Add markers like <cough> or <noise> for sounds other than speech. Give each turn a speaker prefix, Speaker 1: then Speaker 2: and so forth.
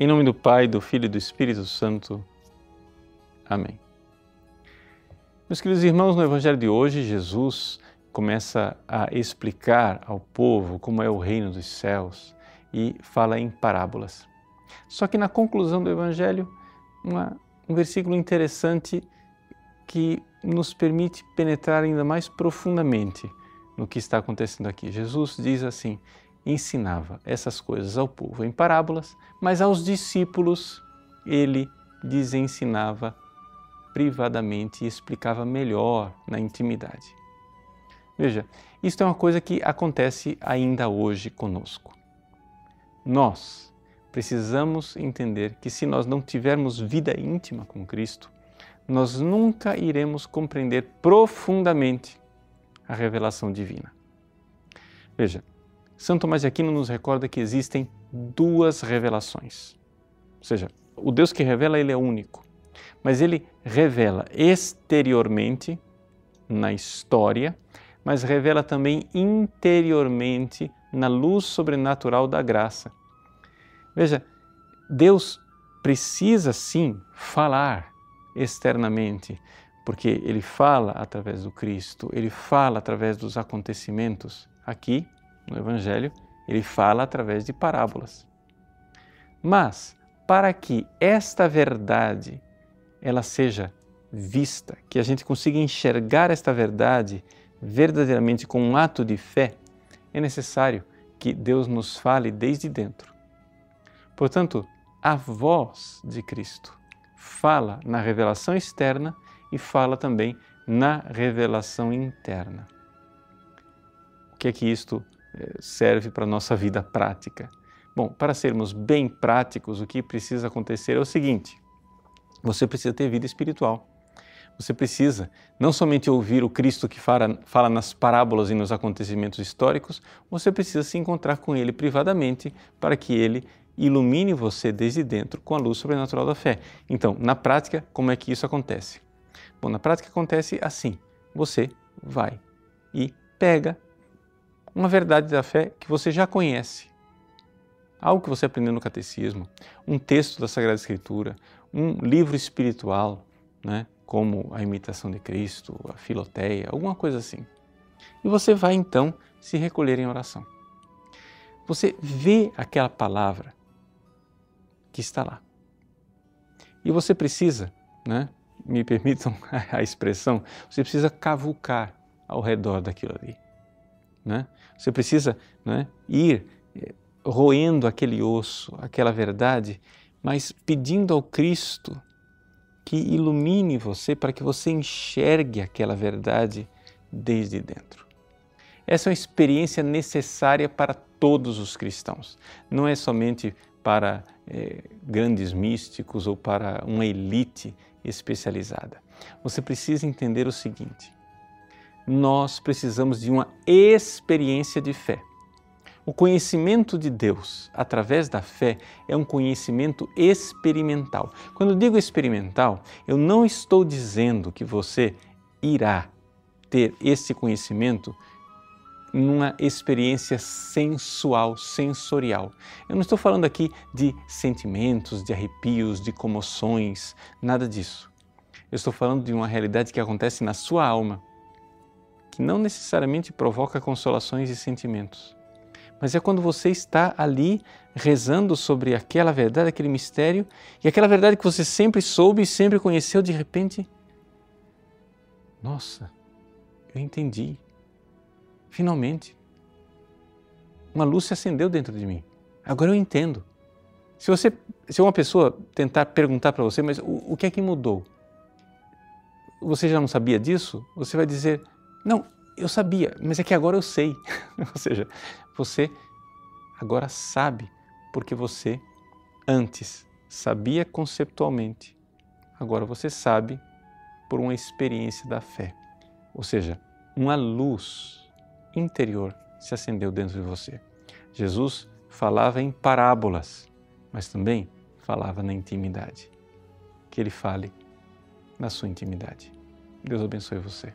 Speaker 1: Em nome do Pai, do Filho e do Espírito Santo. Amém. Meus queridos irmãos, no Evangelho de hoje, Jesus começa a explicar ao povo como é o reino dos céus e fala em parábolas. Só que na conclusão do Evangelho, uma, um versículo interessante que nos permite penetrar ainda mais profundamente no que está acontecendo aqui. Jesus diz assim: ensinava essas coisas ao povo em parábolas, mas aos discípulos ele lhes ensinava privadamente e explicava melhor na intimidade. Veja, isto é uma coisa que acontece ainda hoje conosco. Nós precisamos entender que se nós não tivermos vida íntima com Cristo, nós nunca iremos compreender profundamente a revelação divina. Veja, são Tomás de Aquino nos recorda que existem duas revelações. Ou seja, o Deus que revela, ele é único. Mas ele revela exteriormente, na história, mas revela também interiormente, na luz sobrenatural da graça. Veja, Deus precisa sim falar externamente, porque ele fala através do Cristo, ele fala através dos acontecimentos aqui no Evangelho, ele fala através de parábolas. Mas, para que esta verdade ela seja vista, que a gente consiga enxergar esta verdade verdadeiramente com um ato de fé, é necessário que Deus nos fale desde dentro. Portanto, a voz de Cristo fala na revelação externa e fala também na revelação interna. O que é que isto eh, serve para a nossa vida prática. Bom, para sermos bem práticos, o que precisa acontecer é o seguinte: você precisa ter vida espiritual. Você precisa não somente ouvir o Cristo que fala, fala, nas parábolas e nos acontecimentos históricos, você precisa se encontrar com Ele privadamente para que Ele ilumine você desde dentro com a luz sobrenatural da fé. Então, na prática, como é que isso acontece? Bom, na prática acontece assim: você vai e pega uma verdade da fé que você já conhece, algo que você aprendeu no catecismo, um texto da Sagrada Escritura, um livro espiritual, né, como a imitação de Cristo, a Filoteia, alguma coisa assim. E você vai então se recolher em oração. Você vê aquela palavra que está lá. E você precisa, né, me <laughs> permitam a expressão, você precisa cavucar ao redor daquilo ali. Né? Você precisa né, ir eh, roendo aquele osso, aquela verdade, mas pedindo ao Cristo que ilumine você para que você enxergue aquela verdade desde dentro. Essa é uma experiência necessária para todos os cristãos, não é somente para eh, grandes místicos ou para uma elite especializada. Você precisa entender o seguinte: nós precisamos de uma experiência de fé. O conhecimento de Deus através da fé é um conhecimento experimental. Quando eu digo experimental, eu não estou dizendo que você irá ter esse conhecimento numa experiência sensual, sensorial. Eu não estou falando aqui de sentimentos, de arrepios, de comoções, nada disso. Eu estou falando de uma realidade que acontece na sua alma que não necessariamente provoca consolações e sentimentos. Mas é quando você está ali rezando sobre aquela verdade, aquele mistério, e aquela verdade que você sempre soube e sempre conheceu, de repente, nossa, eu entendi. Finalmente, uma luz se acendeu dentro de mim. Agora eu entendo. Se você, se uma pessoa tentar perguntar para você, mas o, o que é que mudou? Você já não sabia disso? Você vai dizer, não, eu sabia, mas é que agora eu sei. <laughs> Ou seja, você agora sabe porque você antes sabia conceptualmente. Agora você sabe por uma experiência da fé. Ou seja, uma luz interior se acendeu dentro de você. Jesus falava em parábolas, mas também falava na intimidade. Que ele fale na sua intimidade. Deus abençoe você.